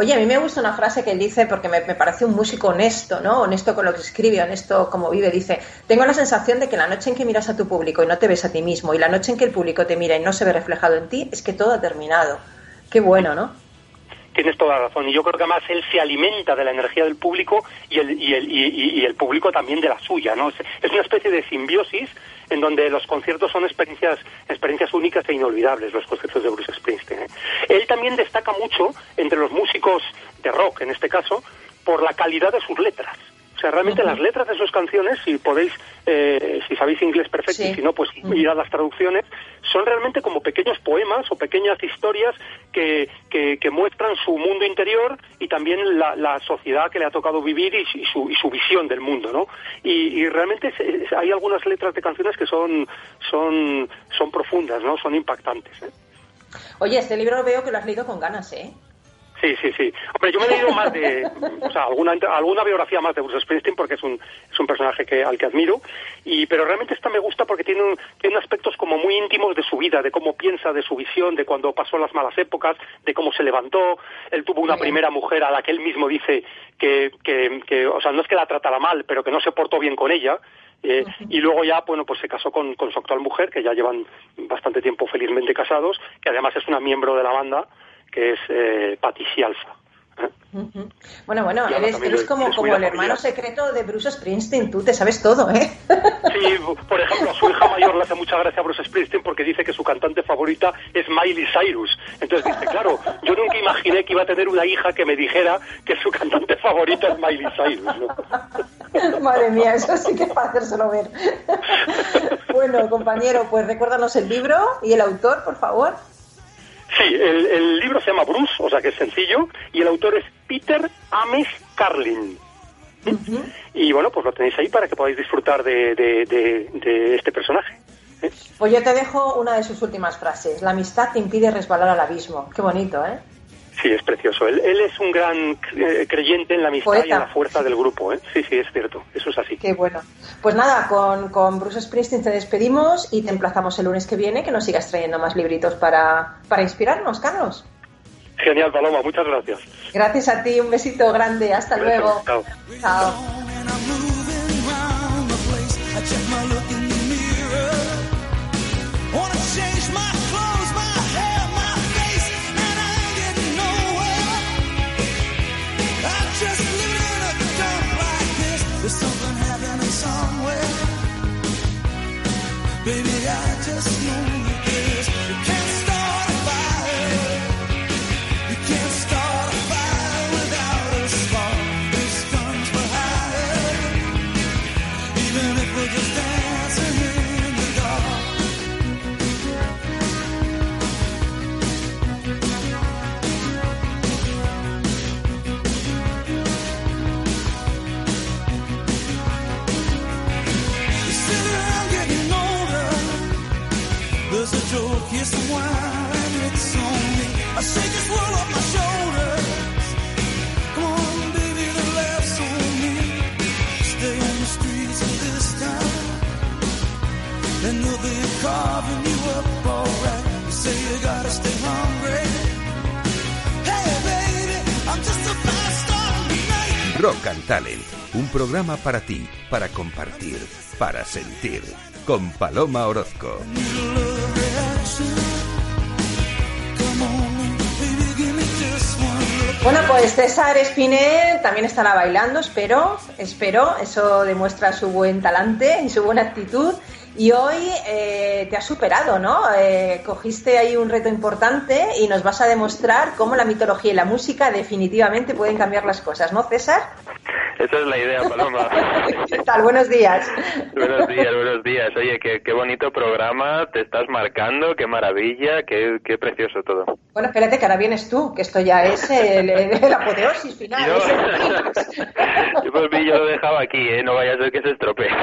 Oye, a mí me gusta una frase que él dice porque me, me parece un músico honesto, ¿no? Honesto con lo que escribe, honesto como vive. Dice, tengo la sensación de que la noche en que miras a tu público y no te ves a ti mismo y la noche en que el público te mira y no se ve reflejado en ti, es que todo ha terminado. Qué bueno, ¿no? Tienes toda la razón. Y yo creo que además él se alimenta de la energía del público y el, y el, y, el público también de la suya, ¿no? Es, es una especie de simbiosis en donde los conciertos son experiencias, experiencias únicas e inolvidables, los conciertos de Bruce Springsteen. ¿eh? Él también destaca mucho entre los músicos de rock, en este caso, por la calidad de sus letras. O sea, realmente las letras de sus canciones, si podéis, eh, si sabéis inglés perfecto Sí. y si no, pues ir a las traducciones, son realmente como pequeños poemas o pequeñas historias que, que, que muestran su mundo interior y también la, la sociedad que le ha tocado vivir y, y su, y su visión del mundo, ¿no? Y, y realmente se- hay algunas letras de canciones que son, son, son profundas, ¿no? Son impactantes. ¿eh? Oye, este libro veo que lo has leído con ganas, ¿eh? Sí, sí, sí. Hombre, yo me he leído más de, o sea, alguna, alguna biografía más de Bruce Springsteen porque es un, es un personaje que, al que admiro, y, pero realmente esta me gusta porque tiene, un- tiene aspectos como muy íntimos de su vida, de cómo piensa, de su visión, de cuando pasó las malas épocas, de cómo se levantó. Él tuvo una primera mujer a la que él mismo dice que, que, que, o sea, no es que la tratara mal, pero que no se portó bien con ella. Eh, y luego ya, bueno, pues se casó con, con su actual mujer, que ya llevan bastante tiempo felizmente casados, que además es una miembro de la banda, que es eh, Patricia Alfa. Ujú. Bueno, bueno, eres, eres como, como el hermano secreto de Bruce Springsteen, tú te sabes todo, ¿eh? Sí, por ejemplo, a su hija mayor le hace mucha gracia a Bruce Springsteen porque dice que su cantante favorita es Miley Cyrus. Entonces dice, claro, yo nunca imaginé que iba a tener una hija que me dijera que su cantante favorita es Miley Cyrus. ¿no? Madre mía, eso sí que es para hacérselo ver. bueno, compañero, pues recuérdanos el libro y el autor, por favor. Sí, el, el libro se llama Bruce, o sea que es sencillo, y el autor es Peter Ames Carlin. Y bueno, pues lo tenéis ahí para que podáis disfrutar de, de- de- de este personaje. ¿eh? Pues yo te dejo una de sus últimas frases. La amistad te impide resbalar al abismo. Qué bonito, ¿eh? Sí, es precioso. Él, él es un gran eh, creyente en la amistad y en la fuerza del grupo. ¿eh? Sí, sí, es cierto. Eso es así. Qué bueno. Pues nada, con, con Bruce Springsteen te despedimos y te emplazamos el lunes que viene que nos sigas trayendo más libritos para, para inspirarnos, Carlos. Genial, Paloma. Muchas gracias. Gracias a ti, un besito grande. Hasta luego. Chao. Chao. Baby, I just know carving you up alright. You say you gotta stay hungry. Hey, baby, I'm just a fast star tonight. Rock and Talent, un programa para ti, para compartir, para sentir. Con Paloma Orozco. Bueno, pues César Espinel también estará bailando, espero, espero. Eso demuestra su buen talante y su buena actitud. Y hoy eh, te has superado, ¿no? Eh, cogiste ahí un reto importante y nos vas a demostrar cómo la mitología y la música definitivamente pueden cambiar las cosas, ¿no, César? Esa es la idea, Paloma. ¿Qué tal? Buenos días. buenos días, buenos días. Oye, qué, qué bonito programa, te estás marcando, qué maravilla, qué, qué precioso todo. Bueno, espérate que ahora vienes tú, que esto ya es el, el- el apoteosis final. Yo, el yo, pues, vi, yo lo dejaba aquí, ¿eh? no vaya a ser que se estropee.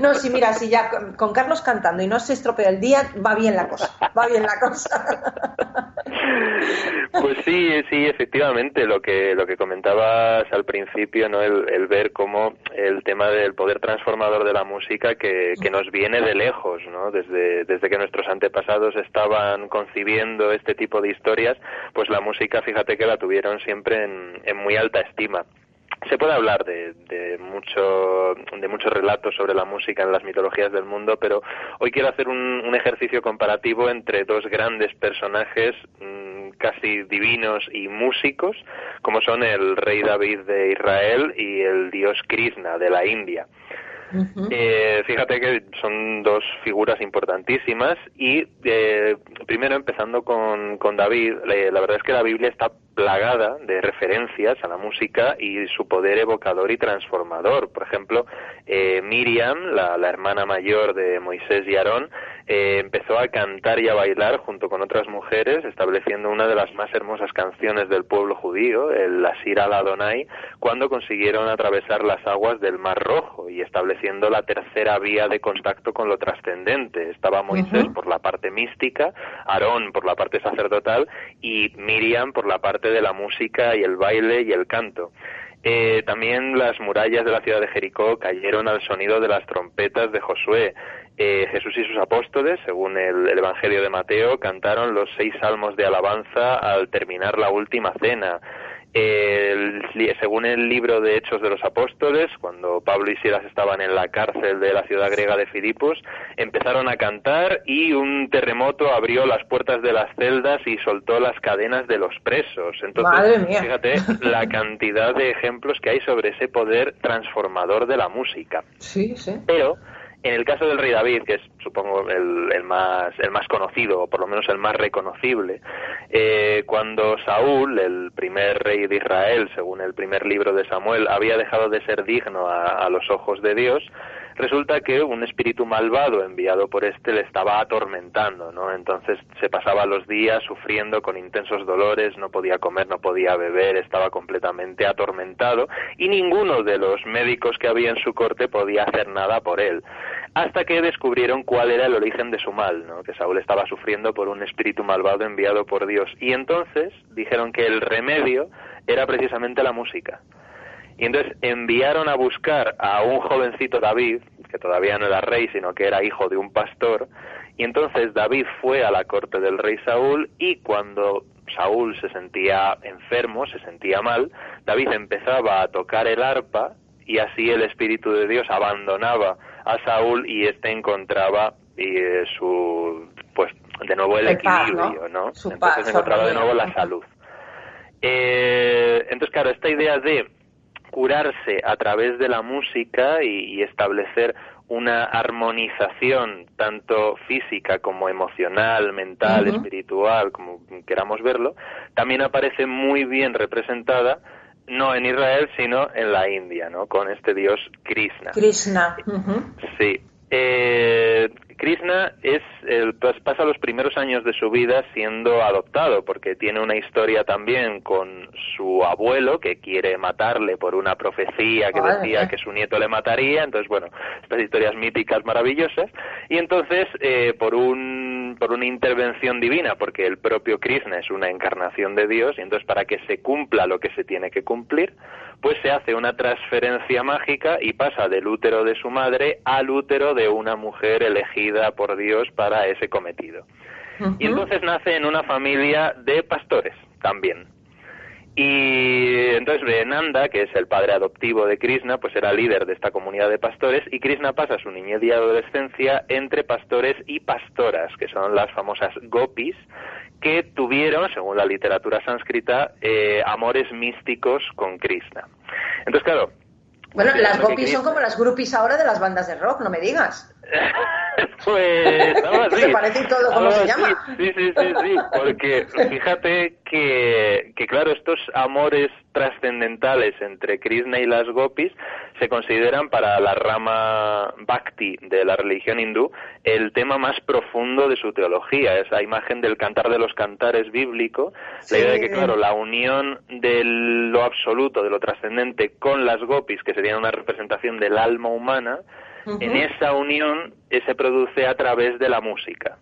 No, sí, mira, si ya con, con Carlos cantando y no se estropea el día, va bien la cosa, va bien la cosa. Pues sí, sí, efectivamente, lo que lo que comentabas al principio, no, el, el ver cómo el tema del poder transformador de la música que, que nos viene de lejos, no, desde desde que nuestros antepasados estaban concibiendo este tipo de historias, pues la música, fíjate que la tuvieron siempre en muy alta estima se puede hablar de, de mucho de muchos relatos sobre la música en las mitologías del mundo pero hoy quiero hacer un, un ejercicio comparativo entre dos grandes personajes mm, casi divinos y músicos como son el rey David de Israel y el dios Krishna de la India. Eh, fíjate que son dos figuras importantísimas y eh, primero empezando con, con David, eh, la verdad es que la Biblia está plagada de referencias a la música y su poder evocador y transformador. Por ejemplo, eh, Miriam, la, la hermana mayor de Moisés y Aarón, eh, empezó a cantar y a bailar junto con otras mujeres, estableciendo una de las más hermosas canciones del pueblo judío, el Asir al Adonai, cuando consiguieron atravesar las aguas del Mar Rojo y estableciendo la tercera vía de contacto con lo trascendente. Estaba Moisés por la parte mística, Aarón por la parte sacerdotal y Miriam por la parte de la música y el baile y el canto. Eh, también las murallas de la ciudad de Jericó cayeron al sonido de las trompetas de Josué. Eh, Jesús y sus apóstoles, según el, el Evangelio de Mateo, cantaron los seis salmos de alabanza al terminar la última cena. El- según el libro de Hechos de los Apóstoles, cuando Pablo y Silas estaban en la cárcel de la ciudad griega de Filipos, empezaron a cantar y un terremoto abrió las puertas de las celdas y soltó las cadenas de los presos. Entonces, fíjate la cantidad de ejemplos que hay sobre ese poder transformador de la música. Sí, sí. Pero en el caso del rey David, que es supongo el, el más el más conocido o por lo menos el más reconocible, eh, cuando Saúl, el primer rey de Israel, según el primer libro de Samuel, había dejado de ser digno a, a los ojos de Dios, resulta que un espíritu malvado enviado por este le estaba atormentando, ¿no? Entonces se pasaba los días sufriendo con intensos dolores, no podía comer, no podía beber, estaba completamente atormentado y ninguno de los médicos que había en su corte podía hacer nada por él. Hasta que descubrieron cuál era el origen de su mal, ¿no? Que Saúl estaba sufriendo por un espíritu malvado enviado por Dios. Y entonces dijeron que el remedio era precisamente la música. Y entonces enviaron a buscar a un jovencito David, que todavía no era rey, sino que era hijo de un pastor, y entonces David fue a la corte del rey Saúl y cuando Saúl se sentía enfermo, se sentía mal, David empezaba a tocar el arpa y así el Espíritu de Dios abandonaba a Saúl y éste encontraba eh, su, pues, de nuevo el El paz, equilibrio, ¿no? ¿no? Su Entonces paz, encontraba de nuevo la salud. Eh, entonces, claro, esta idea de curarse a través de la música y, y establecer una armonización tanto física como emocional, mental, espiritual, como queramos verlo, también aparece muy bien representada no en Israel, sino en la India, ¿no? Con este dios Krishna. Krishna. Sí. Eh, Krishna es el, pas- pasa los primeros años de su vida siendo adoptado porque tiene una historia también con su abuelo que quiere matarle por una profecía que decía que su nieto le mataría. Entonces bueno estas historias míticas maravillosas. Y entonces eh, por un por una intervención divina porque el propio Krishna es una encarnación de Dios y entonces para que se cumpla lo que se tiene que cumplir pues se hace una transferencia mágica y pasa del útero de su madre al útero de una mujer elegida por Dios para ese cometido. Y entonces nace en una familia de pastores también. Y entonces Nanda, que es el padre adoptivo de Krishna, pues era líder de esta comunidad de pastores y Krishna pasa su niñez y adolescencia entre pastores y pastoras, que son las famosas gopis, que tuvieron, según la literatura sánscrita, eh, amores místicos con Krishna. Entonces, claro, Bueno, las gopis son como las groupies ahora de las bandas de rock, no me digas. pues algo así. Se parece y todo, ¿cómo Algo se llama? Sí, sí, sí, sí, porque fíjate que, que claro, estos amores trascendentales entre Krishna y las gopis se consideran para la rama bhakti de la religión hindú el tema más profundo de su teología, esa imagen del cantar de los cantares bíblico, Sí. la idea de que, claro, la unión de lo absoluto, de lo trascendente con las gopis, que serían una representación del alma humana, En esa unión eh, se produce a través de la música.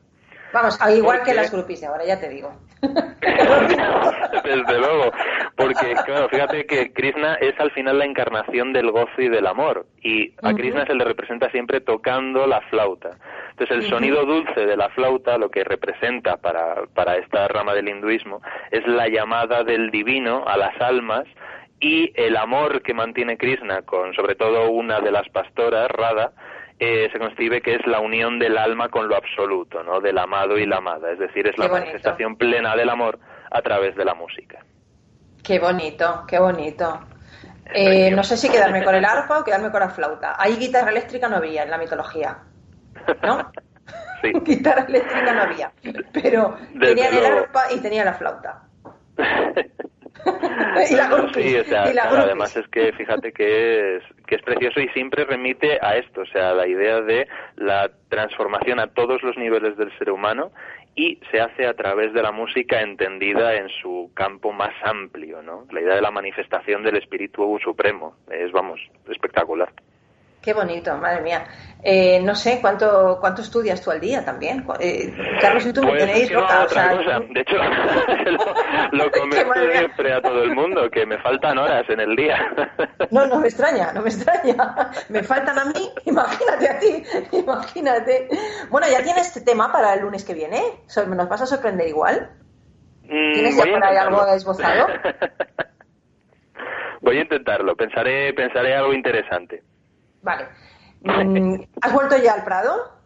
Vamos, al igual Porque- que las groupies de ahora, ya te digo. Desde luego, porque claro, fíjate que Krishna es al final la encarnación del gozo y del amor y a. Krishna se le representa siempre tocando la flauta. Entonces el sonido dulce de la flauta lo que representa para, para esta rama del hinduismo es la llamada del divino a las almas y el amor que mantiene Krishna con sobre todo una de las pastoras, Radha, eh, se concibe que es la unión del alma con lo absoluto, ¿no? Del amado y la amada, es decir, es la manifestación plena del amor a través de la música. Qué bonito, qué bonito. Eh, no sé si quedarme con el arpa o quedarme con la flauta. Ahí guitarra eléctrica no había en la mitología, ¿no? Sí. guitarra eléctrica no había. Pero Desde tenían el arpa y tenía la flauta. y la grupis, Sí, o sea, y la claro, grupis. además es que fíjate que es, que es precioso y siempre remite a esto, o sea, la idea de la transformación a todos los niveles del ser humano y se hace a través de la música entendida en su campo más amplio, ¿no? La idea de la manifestación del espíritu supremo es, vamos, espectacular. Qué bonito, madre mía. Eh, no sé, ¿cuánto, ¿cuánto estudias tú al día también? Eh, Carlos y tú me tenéis loca, o sea, cosa. De hecho, lo, comento siempre a todo el mundo, que me faltan horas en el día. No, no me extraña, no me extraña. Me faltan a mí, imagínate a ti, imagínate. Bueno, ¿ya tienes este tema para el lunes que viene? So- ¿Nos vas a sorprender igual? Mm, ¿Tienes ya por ahí algo esbozado? Voy a intentarlo, pensaré, pensaré algo interesante. Vale. Mm, ¿Has vuelto ya al Prado?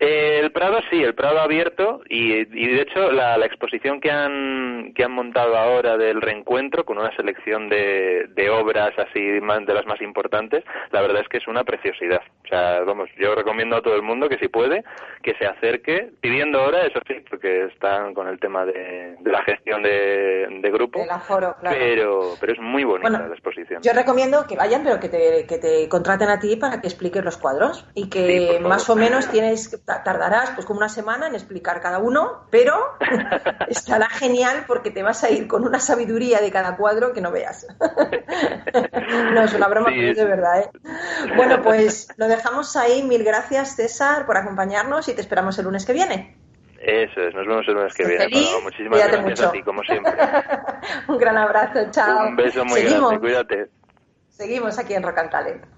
Eh, el Prado sí, el Prado abierto y, y de hecho la, la, exposición que han, que han montado ahora del reencuentro con una selección de, de obras así de las más importantes, la verdad es que es una preciosidad. O sea, vamos, yo recomiendo a todo el mundo que si puede, que se acerque, pidiendo ahora, eso sí, porque están con el tema de, de la gestión de, de grupo, aforo, claro. pero, pero es muy bonita Bueno, la exposición. Yo recomiendo que vayan, pero que te, que te contraten a ti para que expliques los cuadros y que Sí, más o menos tienes tardarás pues como una semana en explicar cada uno, pero estará genial porque te vas a ir con una sabiduría de cada cuadro que no veas. no, es una broma, Sí, pero es de verdad. ¿eh? Bueno, pues lo dejamos ahí. Mil gracias, César, por acompañarnos y te esperamos el lunes que viene. Eso es, nos vemos el lunes que Sé viene. feliz. Muchísimas gracias mucho. a ti, como siempre. Un gran abrazo, chao. Un beso muy Seguimos, grande, cuídate. seguimos aquí en Rock and Talent.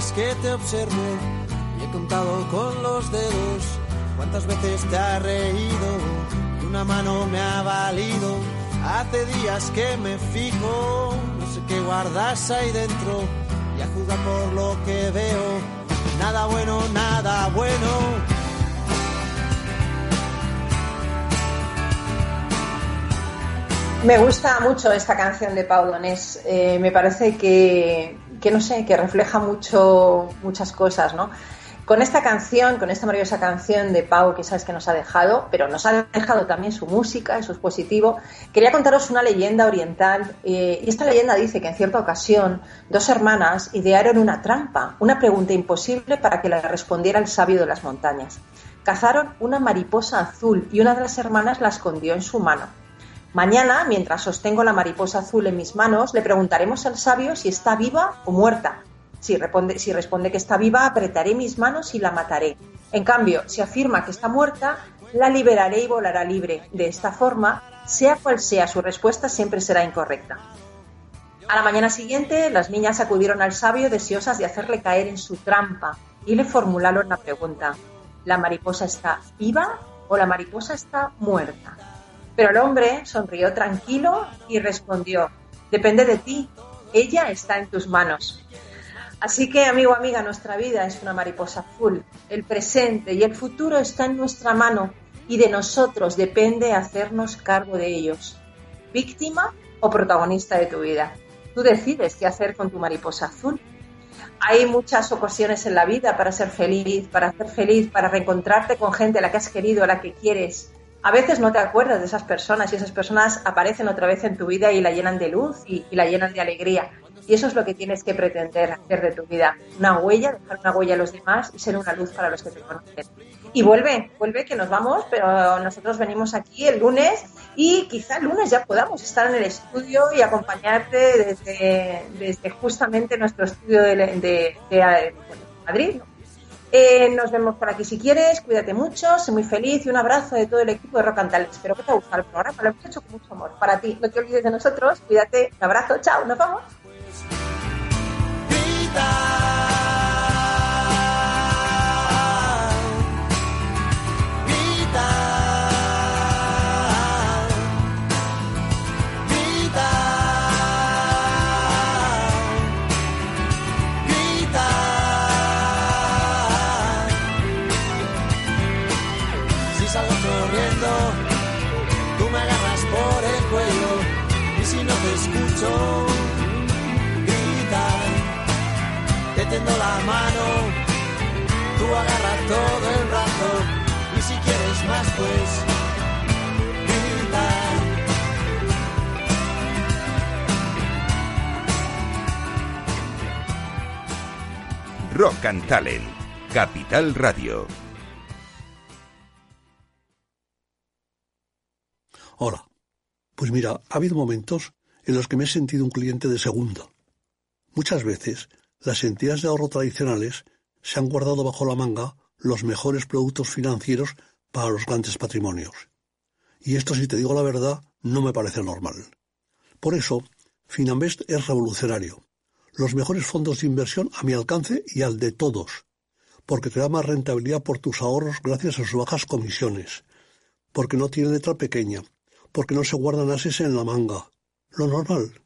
Que te observo y he contado con los dedos cuántas veces te has reído y una mano me ha valido. Hace días que me fijo, no sé qué guardas ahí dentro y a juzgar por lo que veo. Nada bueno, nada bueno. Me gusta mucho esta canción de Pau Donés. Eh, me parece que, que, no sé, que refleja mucho, muchas cosas, ¿no? Con esta canción, con esta maravillosa canción de Pau, que sabes que nos ha dejado, pero nos ha dejado también su música, eso es positivo, quería contaros una leyenda oriental. eh, y esta leyenda dice que en cierta ocasión dos hermanas idearon una trampa, una pregunta imposible para que la respondiera el sabio de las montañas. Cazaron una mariposa azul y una de las hermanas la escondió en su mano. Mañana, mientras sostengo la mariposa azul en mis manos, le preguntaremos al sabio si está viva o muerta. Si responde, que está viva, apretaré mis manos y la mataré. En cambio, si afirma que está muerta, la liberaré y volará libre. De esta forma, sea cual sea su respuesta, siempre será incorrecta. A la mañana siguiente, las niñas acudieron al sabio deseosas de hacerle caer en su trampa y le formularon la pregunta, ¿la mariposa está viva o la mariposa está muerta? Pero el hombre sonrió tranquilo y respondió, depende de ti, ella está en tus manos. Así que, amigo, amiga, nuestra vida es una mariposa azul. El presente y el futuro está en nuestra mano y de nosotros depende hacernos cargo de ellos. ¿Víctima o protagonista de tu vida? Tú decides qué hacer con tu mariposa azul. Hay muchas ocasiones en la vida para ser feliz, para ser feliz, para reencontrarte con gente a la que has querido, a la que quieres. A veces no te acuerdas de esas personas y esas personas aparecen otra vez en tu vida y la llenan de luz y, la llenan de alegría. Y eso es lo que tienes que pretender hacer de tu vida. Una huella, dejar una huella a los demás y ser una luz para los que te conocen. Y vuelve, vuelve que nos vamos, pero nosotros venimos aquí el lunes y quizá el lunes ya podamos estar en el estudio y acompañarte desde, desde justamente nuestro estudio de, de Madrid. Eh, nos vemos por aquí si quieres, cuídate mucho, sé muy feliz y un abrazo de todo el equipo de Rock and. Espero que te haya gustado el programa, lo hemos hecho con mucho amor. Para ti, no te olvides de nosotros, cuídate, un abrazo, chao, nos vamos. La mano, tú agarras todo el rato y si quieres más pues grita. Rock and Talent, Capital Radio. Hola. Pues mira, ha habido momentos en los que me he sentido un cliente de segunda. Muchas veces, las entidades de ahorro tradicionales se han guardado bajo la manga los mejores productos financieros para los grandes patrimonios. Y esto, si te digo la verdad, no me parece normal. Por eso, Finambest es revolucionario. Los mejores fondos de inversión a mi alcance y al de todos. Porque te da más rentabilidad por tus ahorros gracias a sus bajas comisiones. Porque no tiene letra pequeña. Porque no se guardan ases en la manga. Lo normal.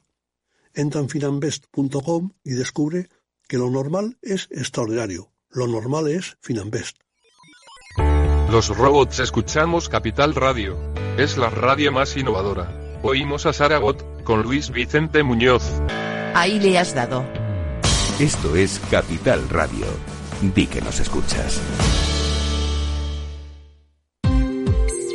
Entra en finambest.com y descubre que lo normal es extraordinario. Lo normal es Finambest. Los robots escuchamos Capital Radio. Es la radio más innovadora. Oímos a Saragot, con Luis Vicente Muñoz. Ahí le has dado. Esto es Capital Radio. Di que nos escuchas.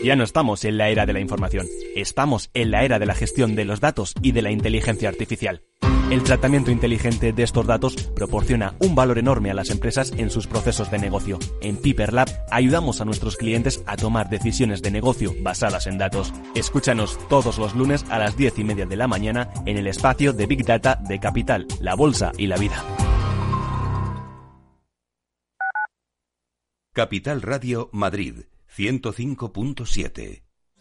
Ya no estamos en la era de la información, estamos en la era de la gestión de los datos y de la inteligencia artificial. El tratamiento inteligente de estos datos proporciona un valor enorme a las empresas en sus procesos de negocio. En Piper Lab ayudamos a nuestros clientes a tomar decisiones de negocio basadas en datos. Escúchanos todos los lunes a las 10 y media de la mañana en el espacio de Big Data de Capital, la Bolsa y la Vida. Capital Radio Madrid 105.7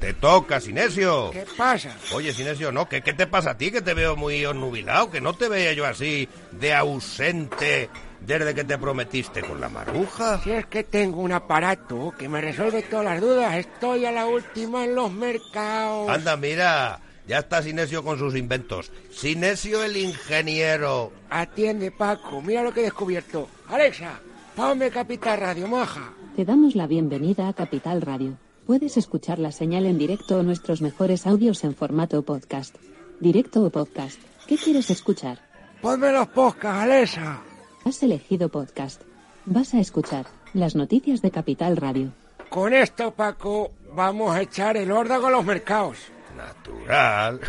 Te toca, Sinesio. ¿Qué pasa? Oye, Sinesio, ¿no? ¿Qué, ¿Qué te pasa a ti? Que te veo muy onnubilado, que no te veía yo así de ausente desde que te prometiste con la maruja. Si es que tengo un aparato que me resuelve todas las dudas. Estoy a la última en los mercados. Anda, mira. Ya está Sinesio con sus inventos. Sinesio el ingeniero. Atiende, Paco. Mira lo que he descubierto. Alexa, ponme Capital Radio, moja. Te damos la bienvenida a Capital Radio. Puedes escuchar la señal en directo o nuestros mejores audios en formato podcast. Directo o podcast. ¿Qué quieres escuchar? Ponme los podcasts, Alexa. Has elegido podcast. Vas a escuchar las noticias de Capital Radio. Con esto, Paco, vamos a echar el órdago a los mercados. Natural.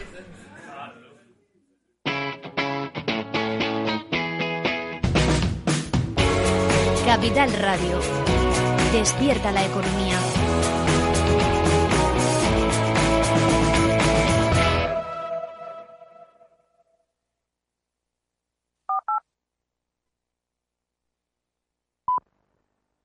Capital Radio. Despierta la economía.